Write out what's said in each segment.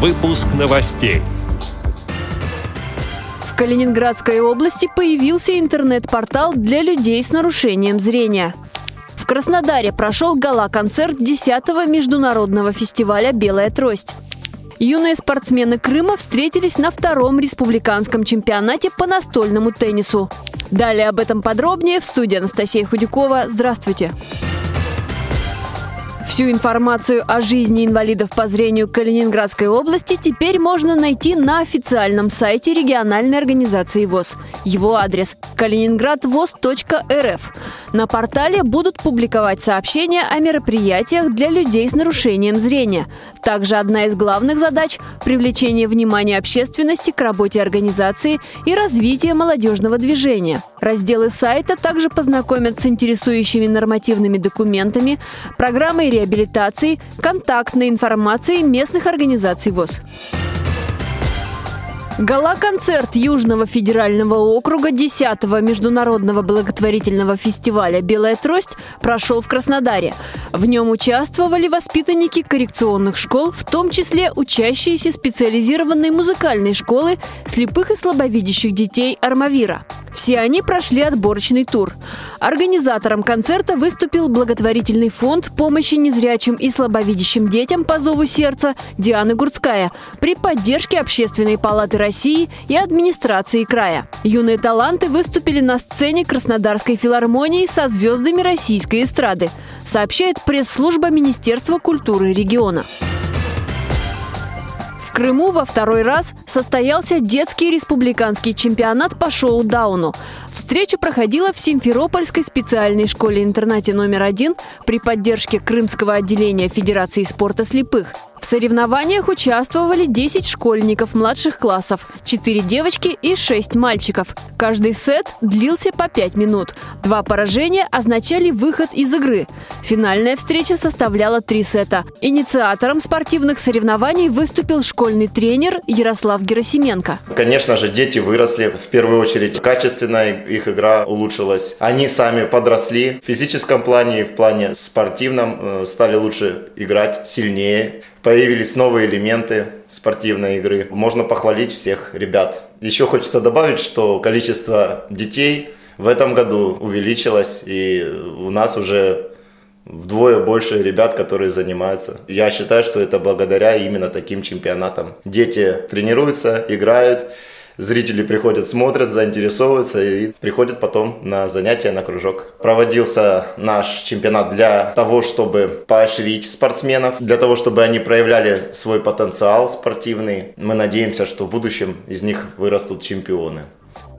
Выпуск новостей. В Калининградской области появился интернет-портал для людей с нарушением зрения. В Краснодаре прошел гала-концерт 10-го международного фестиваля «Белая трость». Юные спортсмены Крыма встретились на втором республиканском чемпионате по настольному теннису. Далее об этом подробнее в студии Анастасия Худякова. Здравствуйте! Здравствуйте! Всю информацию о жизни инвалидов по зрению Калининградской области теперь можно найти на официальном сайте региональной организации ВОЗ. Его адрес – калининградвоз.рф. На портале будут публиковать сообщения о мероприятиях для людей с нарушением зрения. Также одна из главных задач – привлечение внимания общественности к работе организации и развитие молодежного движения. Разделы сайта также познакомят с интересующими нормативными документами, программой реабилитации, контактной информацией местных организаций ВОЗ. Гала-концерт Южного федерального округа 10-го международного благотворительного фестиваля «Белая трость» прошел в Краснодаре. В нем участвовали воспитанники коррекционных школ, в том числе учащиеся специализированной музыкальной школы слепых и слабовидящих детей «Армавира». Все они прошли отборочный тур. Организатором концерта выступил благотворительный фонд помощи незрячим и слабовидящим детям по зову сердца Дианы Гурцкая при поддержке Общественной палаты России и администрации края. Юные таланты выступили на сцене Краснодарской филармонии со звездами российской эстрады, сообщает пресс-служба Министерства культуры региона. Крыму во второй раз состоялся детский республиканский чемпионат по шоу-дауну. Встреча проходила в Симферопольской специальной школе-интернате номер один при поддержке Крымского отделения Федерации спорта слепых – в соревнованиях участвовали 10 школьников младших классов, 4 девочки и 6 мальчиков. Каждый сет длился по 5 минут. Два поражения означали выход из игры. Финальная встреча составляла 3 сета. Инициатором спортивных соревнований выступил школьный тренер Ярослав Герасименко. Конечно же, дети выросли. В первую очередь, качественно их игра улучшилась. Они сами подросли в физическом плане и в плане спортивном, э, стали лучше играть, сильнее появились новые элементы спортивной игры. Можно похвалить всех ребят. Еще хочется добавить, что количество детей в этом году увеличилось, и у нас уже вдвое больше ребят, которые занимаются. Я считаю, что это благодаря именно таким чемпионатам. Дети тренируются, играют, зрители приходят, смотрят, заинтересовываются и приходят потом на занятия, на кружок. Проводился наш чемпионат для того, чтобы поощрить спортсменов, для того, чтобы они проявляли свой потенциал спортивный. Мы надеемся, что в будущем из них вырастут чемпионы.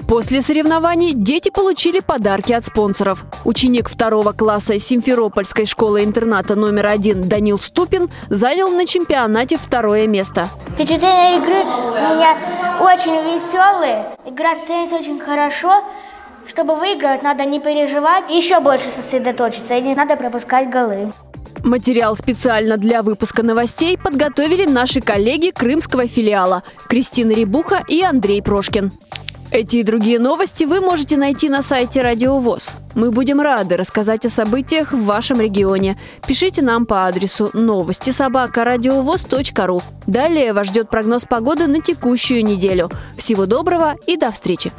После соревнований дети получили подарки от спонсоров. Ученик второго класса Симферопольской школы-интерната номер один Данил Ступин занял на чемпионате второе место. Впечатления игры меня очень веселые. Играть в теннис очень хорошо. Чтобы выиграть, надо не переживать, еще больше сосредоточиться, и не надо пропускать голы. Материал специально для выпуска новостей подготовили наши коллеги крымского филиала Кристина Рибуха и Андрей Прошкин. Эти и другие новости вы можете найти на сайте Радио ВОЗ. Мы будем рады рассказать о событиях в вашем регионе. Пишите нам по адресу новости собака ру. Далее вас ждет прогноз погоды на текущую неделю. Всего доброго и до встречи!